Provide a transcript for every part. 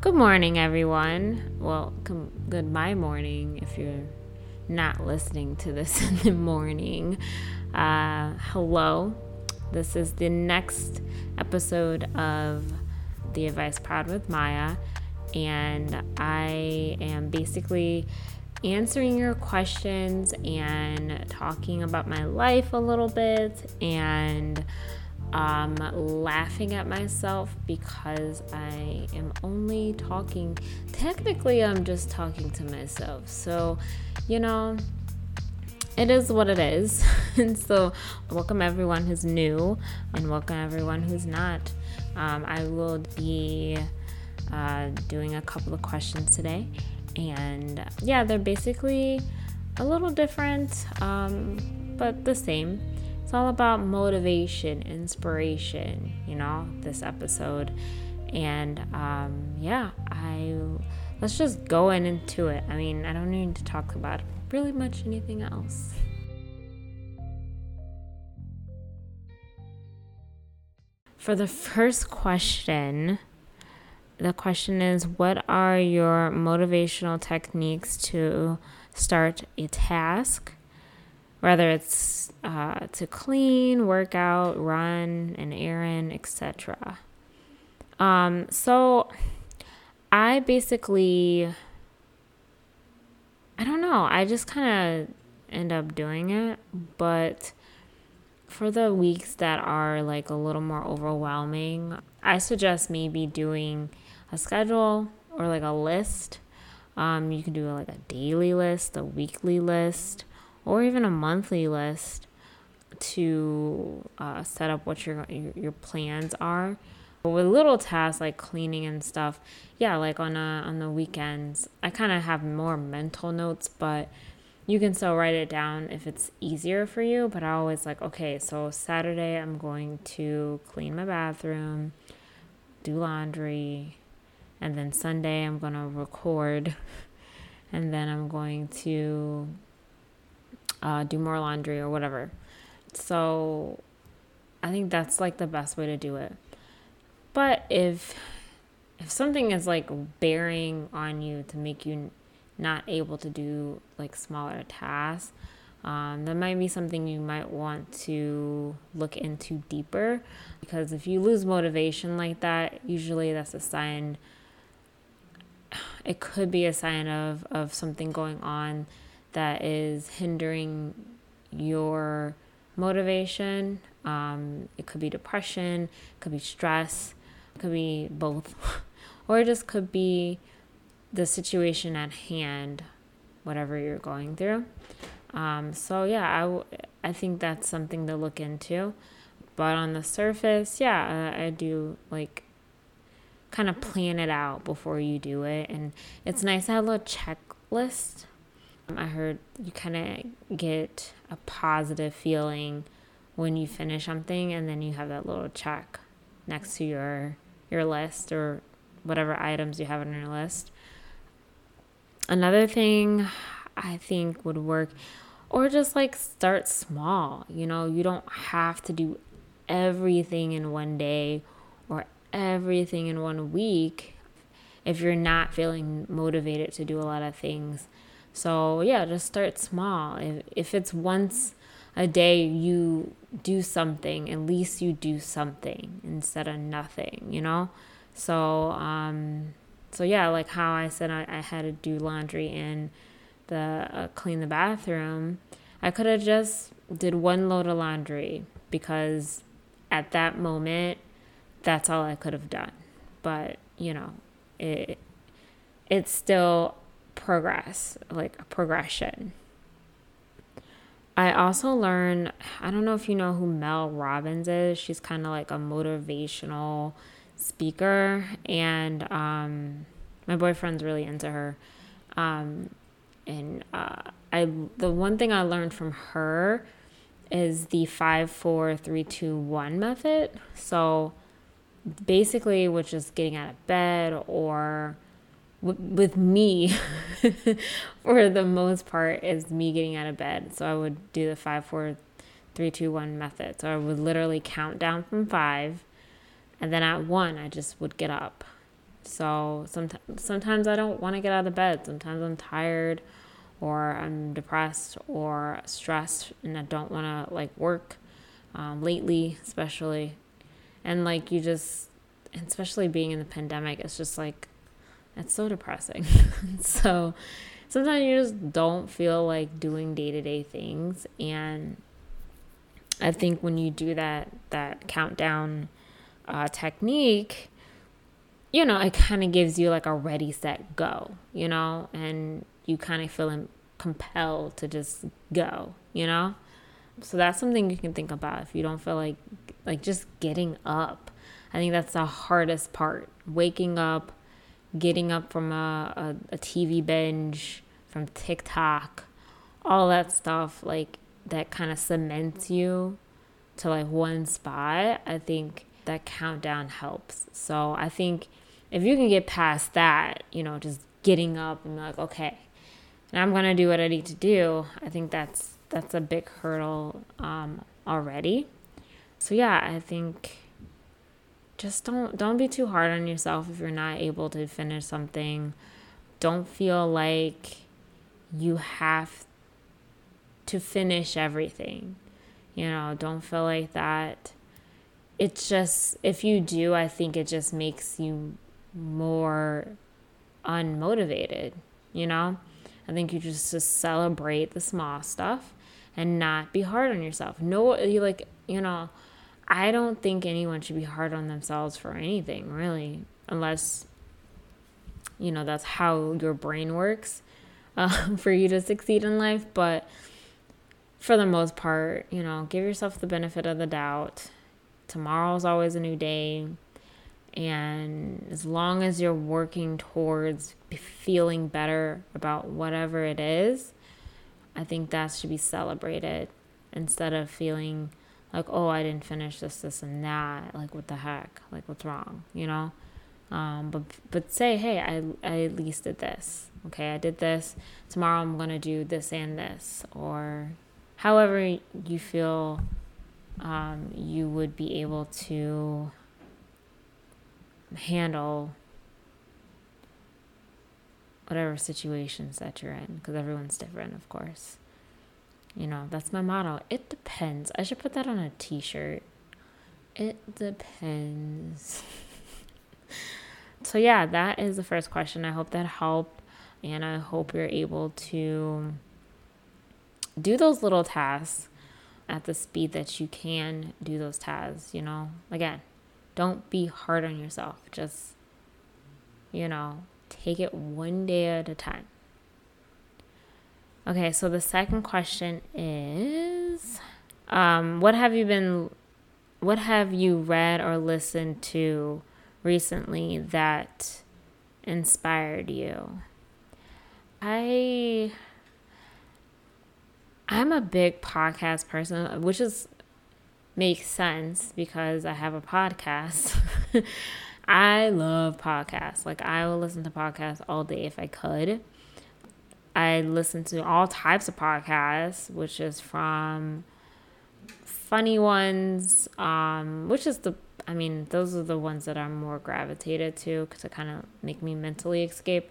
Good morning, everyone. Well, com- good my morning if you're not listening to this in the morning. Uh, hello. This is the next episode of the Advice Pod with Maya, and I am basically answering your questions and talking about my life a little bit and um, laughing at myself because I am only talking. Technically, I'm just talking to myself. So, you know, it is what it is. and so, welcome everyone who's new and welcome everyone who's not. Um, I will be uh, doing a couple of questions today. And yeah, they're basically a little different, um, but the same. It's all about motivation, inspiration, you know, this episode. And um, yeah, I let's just go in into it. I mean, I don't need to talk about really much anything else. For the first question, the question is What are your motivational techniques to start a task? Whether it's uh, to clean, work out, run, an errand, etc. Um, so I basically, I don't know, I just kind of end up doing it, but for the weeks that are like a little more overwhelming, I suggest maybe doing a schedule or like a list. Um, you can do like a daily list, a weekly list, or even a monthly list to uh, set up what your, your, plans are. But with little tasks like cleaning and stuff, yeah, like on a, on the weekends, I kind of have more mental notes, but you can still write it down if it's easier for you. But I always like, okay, so Saturday I'm going to clean my bathroom, do laundry, and then Sunday I'm gonna record, and then I'm going to uh, do more laundry or whatever. So I think that's like the best way to do it. But if if something is like bearing on you to make you not able to do like smaller tasks, um, that might be something you might want to look into deeper because if you lose motivation like that, usually that's a sign. It could be a sign of, of something going on that is hindering your motivation. Um, it could be depression, it could be stress, it could be both, or it just could be the situation at hand, whatever you're going through. Um, so yeah, I, w- I think that's something to look into. But on the surface, yeah, I, I do like kind of plan it out before you do it, and it's nice to have a little checklist I heard you kind of get a positive feeling when you finish something and then you have that little check next to your your list or whatever items you have on your list. Another thing I think would work or just like start small. You know, you don't have to do everything in one day or everything in one week if you're not feeling motivated to do a lot of things. So, yeah, just start small. If, if it's once a day you do something, at least you do something instead of nothing, you know? So, um, so yeah, like how I said I, I had to do laundry and the uh, clean the bathroom. I could have just did one load of laundry because at that moment that's all I could have done. But, you know, it it's still progress, like a progression. I also learned, I don't know if you know who Mel Robbins is. She's kind of like a motivational speaker, and um, my boyfriend's really into her. Um, and uh, I, the one thing I learned from her is the five, four, three, two, one method. So basically, which is getting out of bed or with me for the most part is me getting out of bed so i would do the five four three two one method so i would literally count down from five and then at one i just would get up So sometimes sometimes I don't want to get out of bed. Sometimes I'm tired or I'm depressed or stressed and I don't want to like work um, lately, especially. And like you just, especially being in the pandemic, it's just like, it's so depressing. so sometimes you just don't feel like doing day to day things. And I think when you do that, that countdown uh, technique, you know, it kind of gives you like a ready, set, go, you know, and you kind of feel compelled to just go, you know? So that's something you can think about if you don't feel like like just getting up. I think that's the hardest part. Waking up, getting up from a, a, a TV binge, from TikTok, all that stuff, like that kind of cements you to like one spot. I think that countdown helps. So I think if you can get past that, you know, just getting up and like, okay, I'm gonna do what I need to do. I think that's that's a big hurdle um, already. So yeah, I think just don't don't be too hard on yourself if you're not able to finish something. Don't feel like you have to finish everything. You know, don't feel like that. It's just if you do, I think it just makes you more unmotivated, you know? I think you just to celebrate the small stuff and not be hard on yourself. No, you like, you know, I don't think anyone should be hard on themselves for anything, really, unless, you know, that's how your brain works uh, for you to succeed in life. But for the most part, you know, give yourself the benefit of the doubt. Tomorrow's always a new day. And as long as you're working towards feeling better about whatever it is, I think that should be celebrated instead of feeling like, oh, I didn't finish this, this, and that. Like, what the heck? Like, what's wrong? You know? Um, but but say, hey, I, I at least did this. Okay, I did this. Tomorrow I'm going to do this and this. Or however you feel um, you would be able to handle whatever situations that you're in because everyone's different, of course. You know, that's my motto. It depends. I should put that on a t shirt. It depends. so, yeah, that is the first question. I hope that helped. And I hope you're able to do those little tasks at the speed that you can do those tasks. You know, again, don't be hard on yourself. Just, you know, take it one day at a time. Okay, so the second question is um, what have you been what have you read or listened to recently that inspired you? I I'm a big podcast person, which is makes sense because I have a podcast. I love podcasts. Like I will listen to podcasts all day if I could. I listen to all types of podcasts, which is from funny ones, um, which is the I mean, those are the ones that I'm more gravitated to because it kind of make me mentally escape.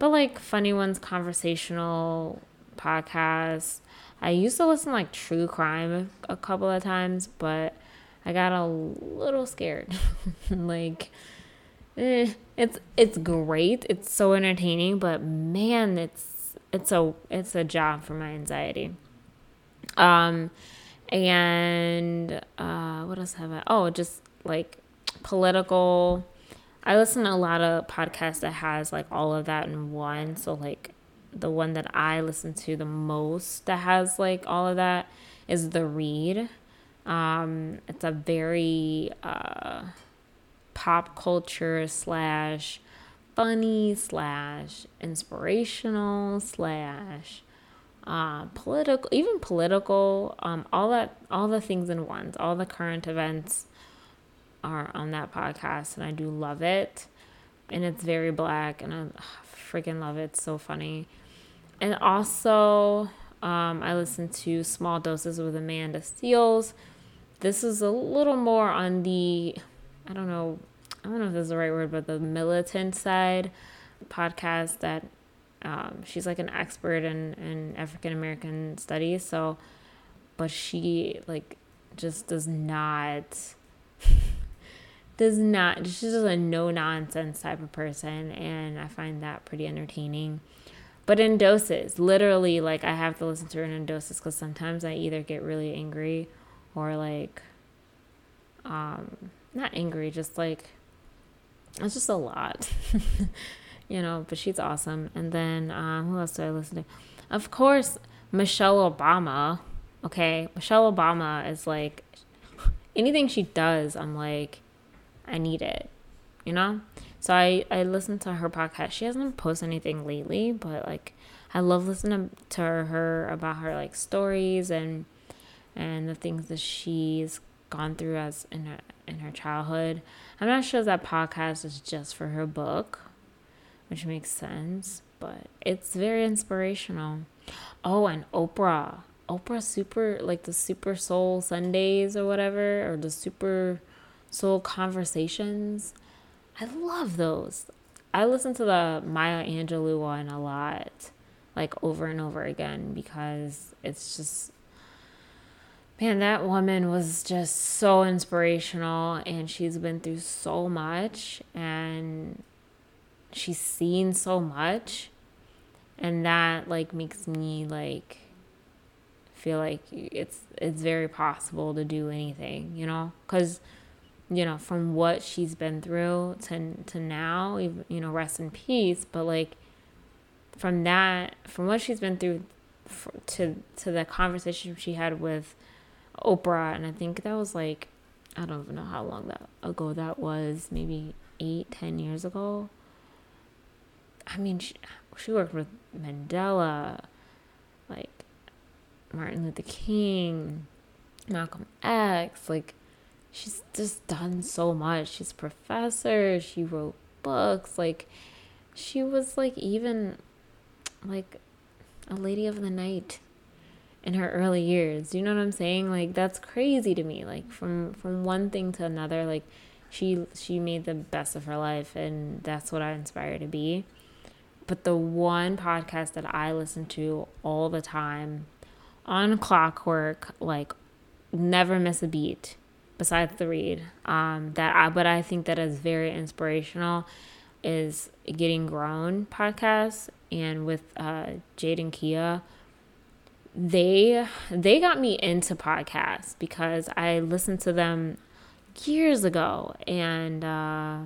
But like funny ones, conversational podcasts, I used to listen like true crime a couple of times, but I got a little scared. like eh, it's it's great. It's so entertaining, but man, it's it's a it's a job for my anxiety. Um and uh what else have I? Oh, just like political I listen to a lot of podcasts that has like all of that in one. So like the one that I listen to the most that has like all of that is The Read. Um, it's a very uh, pop culture slash funny slash inspirational slash uh, political, even political. Um, all that, all the things in ones, all the current events are on that podcast, and I do love it. And it's very black, and I freaking love it. It's so funny. And also, um, I listen to Small Doses with Amanda Seales. This is a little more on the, I don't know, I don't know if this is the right word, but the militant side podcast that um, she's like an expert in, in African American studies. So, but she like just does not does not she's just a no nonsense type of person and i find that pretty entertaining but in doses literally like i have to listen to her in doses because sometimes i either get really angry or like um not angry just like it's just a lot you know but she's awesome and then um who else do i listen to of course michelle obama okay michelle obama is like anything she does i'm like I need it, you know? So I, I listen to her podcast. She hasn't posted anything lately, but like I love listening to her about her like stories and and the things that she's gone through as in her in her childhood. I'm not sure that podcast is just for her book, which makes sense, but it's very inspirational. Oh, and Oprah. Oprah super like the Super Soul Sundays or whatever or the Super soul conversations. I love those. I listen to the Maya Angelou one a lot, like over and over again, because it's just, man, that woman was just so inspirational and she's been through so much and she's seen so much. And that like makes me like feel like it's it's very possible to do anything, you know? Cuz you know, from what she's been through to to now, you know, rest in peace. But like from that, from what she's been through, to to the conversation she had with Oprah, and I think that was like, I don't even know how long that ago that was, maybe eight, ten years ago. I mean, she, she worked with Mandela, like Martin Luther King, Malcolm X, like she's just done so much. She's a professor, she wrote books, like she was like even like a lady of the night in her early years. You know what I'm saying? Like that's crazy to me. Like from from one thing to another, like she she made the best of her life and that's what I inspire to be. But the one podcast that I listen to all the time on clockwork, like never miss a beat besides the read um, that I, but I think that is very inspirational is Getting Grown podcast and with uh, Jade and Kia they they got me into podcasts because I listened to them years ago and uh,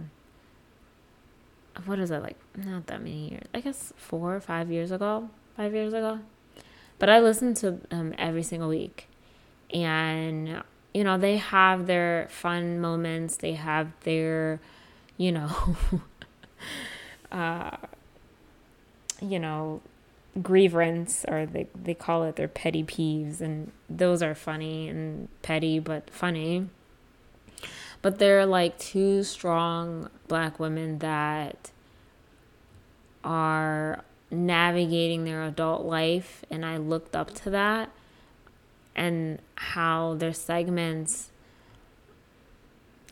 what is that like not that many years I guess four or five years ago five years ago. But I listened to them every single week. And you know, they have their fun moments, they have their, you know, uh, you know, grievance or they, they call it their petty peeves and those are funny and petty but funny but they're like two strong black women that are navigating their adult life and i looked up to that and how their segments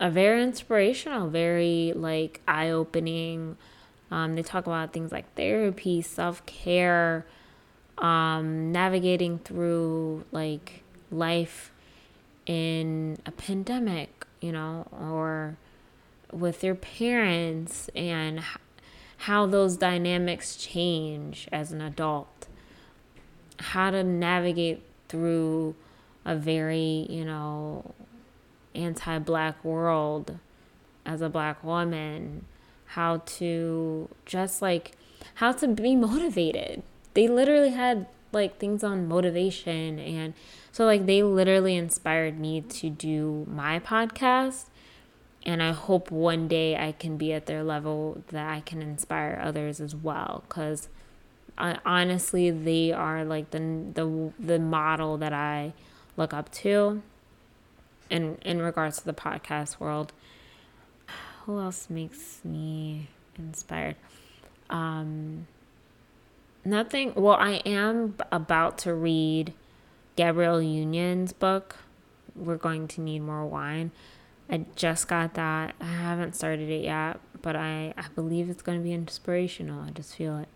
are very inspirational, very like eye opening. Um, they talk about things like therapy, self care, um, navigating through like life in a pandemic, you know, or with your parents and how those dynamics change as an adult, how to navigate through a very, you know, anti black world as a black woman, how to just like, how to be motivated. They literally had like things on motivation and so like they literally inspired me to do my podcast and I hope one day I can be at their level that I can inspire others as well cuz honestly, they are like the the the model that I look up to. In in regards to the podcast world, who else makes me inspired? Um, nothing. Well, I am about to read Gabrielle Union's book. We're going to need more wine. I just got that. I haven't started it yet, but I, I believe it's going to be inspirational. I just feel it.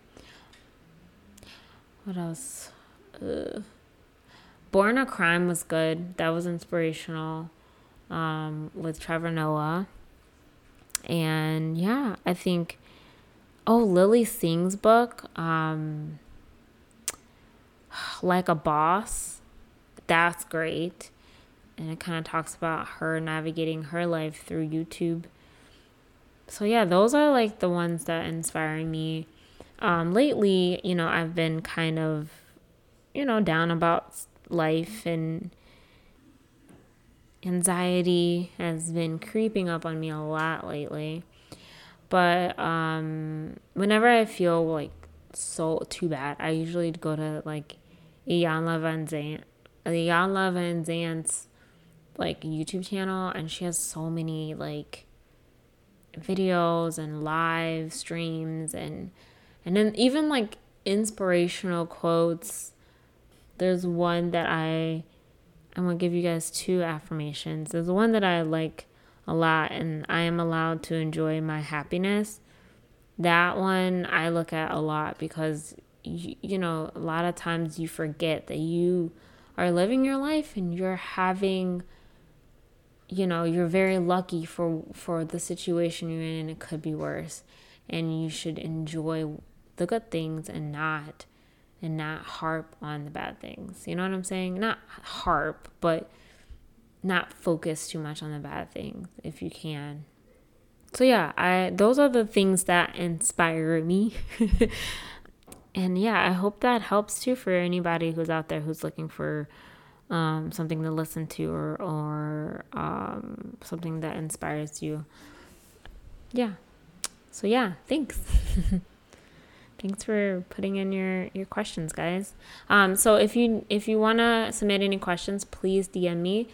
What else? Uh, Born a Crime was good. That was inspirational um, with Trevor Noah. And yeah, I think, oh, Lilly Singh's book, um, Like a Boss, that's great and it kind of talks about her navigating her life through YouTube. So yeah, those are like the ones that inspire me. Um, lately, you know, I've been kind of, you know, down about life and anxiety has been creeping up on me a lot lately. But um, whenever I feel like so too bad, I usually go to like Iyanla Vanzant, Iyanla Vanzant's like YouTube channel and she has so many like videos and live streams and and then even like inspirational quotes. There's one that I I'm gonna give you guys two affirmations. There's one that I like a lot and I am allowed to enjoy my happiness. That one I look at a lot because you, you know, a lot of times you forget that you are living your life and you're having you know you're very lucky for for the situation you're in and it could be worse and you should enjoy the good things and not and not harp on the bad things you know what i'm saying not harp but not focus too much on the bad things if you can so yeah i those are the things that inspire me and yeah i hope that helps too for anybody who's out there who's looking for um, something to listen to or, or um, something that inspires you. Yeah. So yeah, thanks. thanks for putting in your your questions, guys. Um, so if you if you wanna submit any questions, please DM me.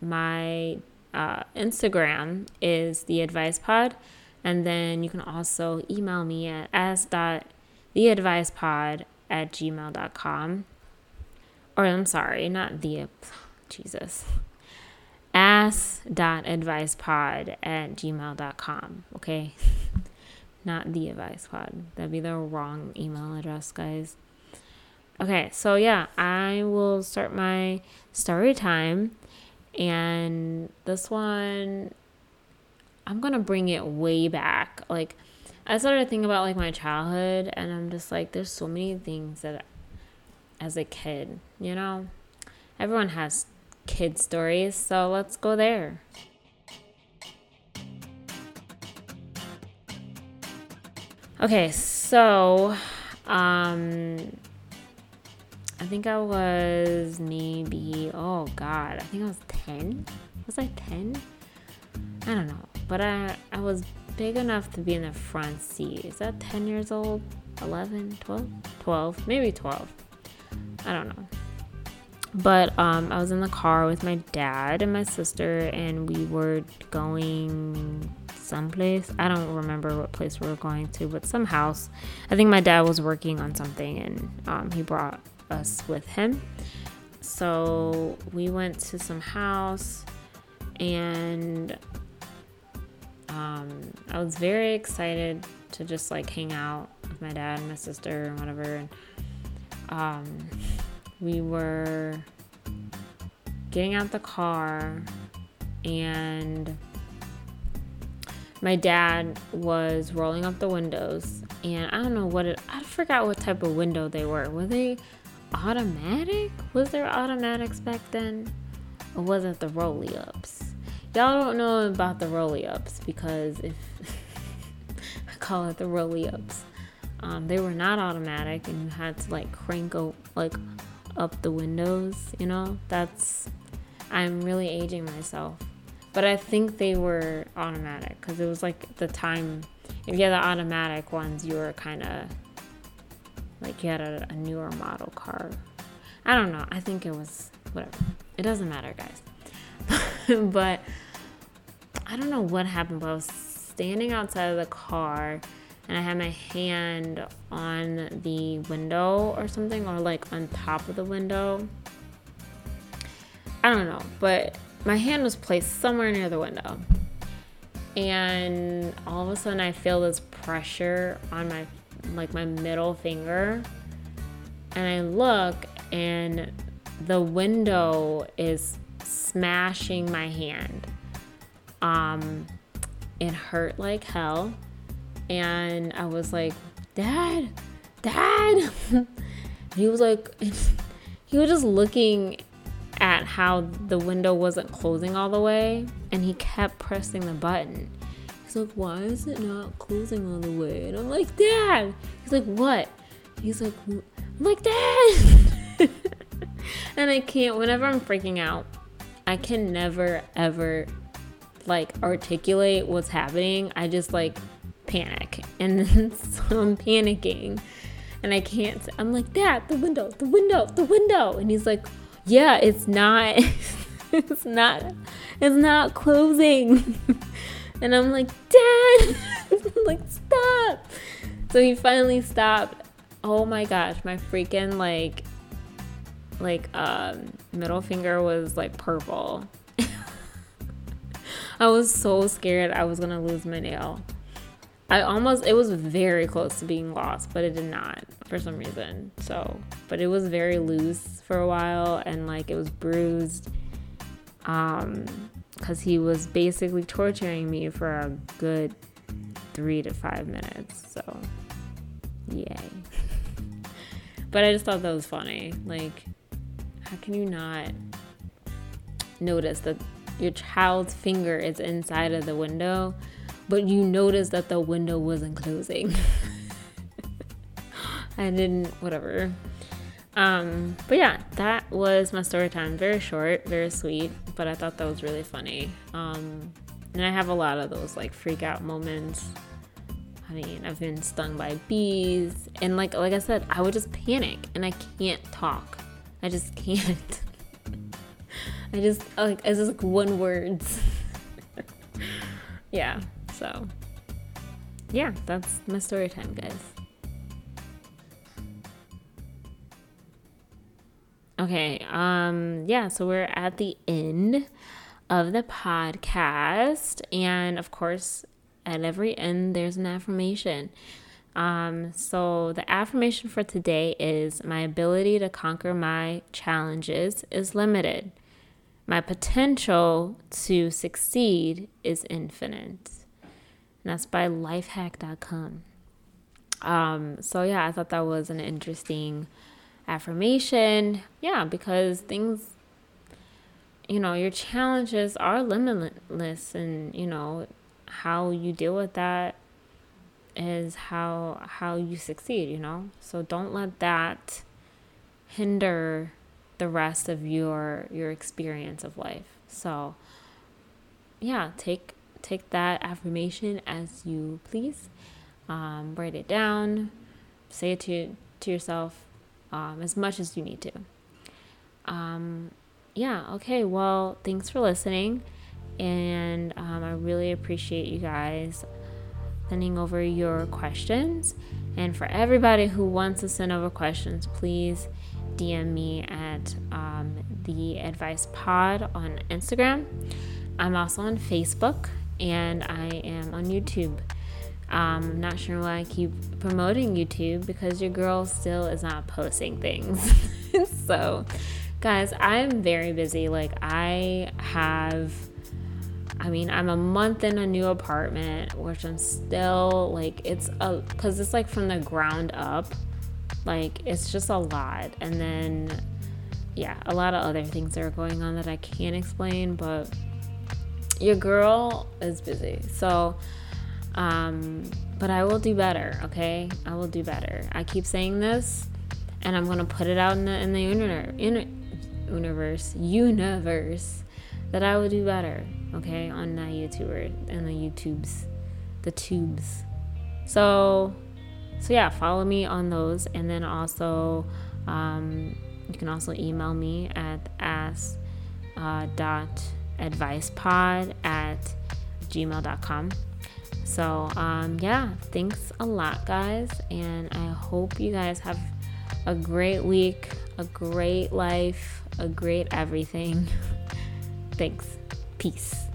My uh, Instagram is the advice pod, and then you can also email me at s.theadvicepod at gmail.com or I'm sorry, not the, Jesus, ass.advicepod at gmail.com, okay? Not the advice pod. That'd be the wrong email address, guys. Okay, so yeah, I will start my story time. And this one, I'm gonna bring it way back. Like, I started to think about like my childhood, and I'm just like, there's so many things that as a kid, you know? Everyone has kid stories, so let's go there. Okay, so um I think I was maybe oh god, I think I was 10. Was I 10? I don't know. But I I was big enough to be in the front seat. Is that 10 years old? 11, 12? 12, maybe 12. I don't know. But um, I was in the car with my dad and my sister, and we were going someplace. I don't remember what place we were going to, but some house. I think my dad was working on something, and um, he brought us with him. So we went to some house, and um, I was very excited to just like hang out with my dad and my sister and whatever. And um, we were getting out the car and my dad was rolling up the windows and I don't know what it I forgot what type of window they were. Were they automatic? Was there automatics back then? Or was it the rolly ups? Y'all don't know about the rolly ups because if I call it the rolly ups. Um, they were not automatic, and you had to like crank o- like up the windows. You know, that's I'm really aging myself, but I think they were automatic because it was like the time. If you had the automatic ones, you were kind of like you had a, a newer model car. I don't know. I think it was whatever. It doesn't matter, guys. but I don't know what happened, but I was standing outside of the car and I had my hand on the window or something, or like on top of the window. I don't know, but my hand was placed somewhere near the window. And all of a sudden I feel this pressure on my like my middle finger. And I look and the window is smashing my hand. Um it hurt like hell. And I was like, Dad, Dad. he was like, he was just looking at how the window wasn't closing all the way and he kept pressing the button. He's like, Why is it not closing all the way? And I'm like, Dad. He's like, What? He's like, I'm like, Dad. and I can't, whenever I'm freaking out, I can never ever like articulate what's happening. I just like panic and then so I'm panicking and I can't. I'm like, Dad, the window, the window, the window. And he's like, Yeah, it's not, it's not, it's not closing. and I'm like, Dad, like, stop. So he finally stopped. Oh my gosh, my freaking like, like, um, middle finger was like purple. I was so scared I was gonna lose my nail. I almost it was very close to being lost, but it did not for some reason. So, but it was very loose for a while and like it was bruised um cuz he was basically torturing me for a good 3 to 5 minutes. So, yay. but I just thought that was funny. Like how can you not notice that your child's finger is inside of the window? but you notice that the window wasn't closing. I didn't, whatever. Um, but yeah, that was my story time. Very short, very sweet, but I thought that was really funny. Um, and I have a lot of those like freak out moments. I mean, I've been stung by bees, and like like I said, I would just panic, and I can't talk. I just can't. I just like it's just like one words. yeah. So, yeah, that's my story time, guys. Okay, um, yeah, so we're at the end of the podcast, and of course, at every end, there's an affirmation. Um, so, the affirmation for today is My ability to conquer my challenges is limited. My potential to succeed is infinite and that's by lifehack.com. Um, so, yeah, I thought that was an interesting affirmation. Yeah, because things, you know, your challenges are limitless, and, you know, how you deal with that is how how you succeed you know so don't let that hinder the rest of your your experience of life so yeah take take that affirmation as you please. Um, write it down, say it to, to yourself um, as much as you need to. Um, yeah, okay, well, thanks for listening. And um, I really appreciate you guys sending over your questions. And for everybody who wants to send over questions, please DM me at um, the Advice Pod on Instagram. I'm also on Facebook and I am on YouTube. Um, I'm not sure why I keep promoting YouTube because your girl still is not posting things. so, guys, I'm very busy. Like, I have, I mean, I'm a month in a new apartment, which I'm still like, it's a, because it's like from the ground up. Like, it's just a lot. And then, yeah, a lot of other things are going on that I can't explain, but your girl is busy. So, um, but I will do better, okay? I will do better. I keep saying this, and I'm gonna put it out in the in the universe, universe, universe, that I will do better, okay? On the YouTuber and the YouTubes, the tubes. So, so yeah, follow me on those, and then also, um, you can also email me at ask uh, dot advicepod at gmail.com. So, um, yeah, thanks a lot, guys. And I hope you guys have a great week, a great life, a great everything. Thanks. Peace.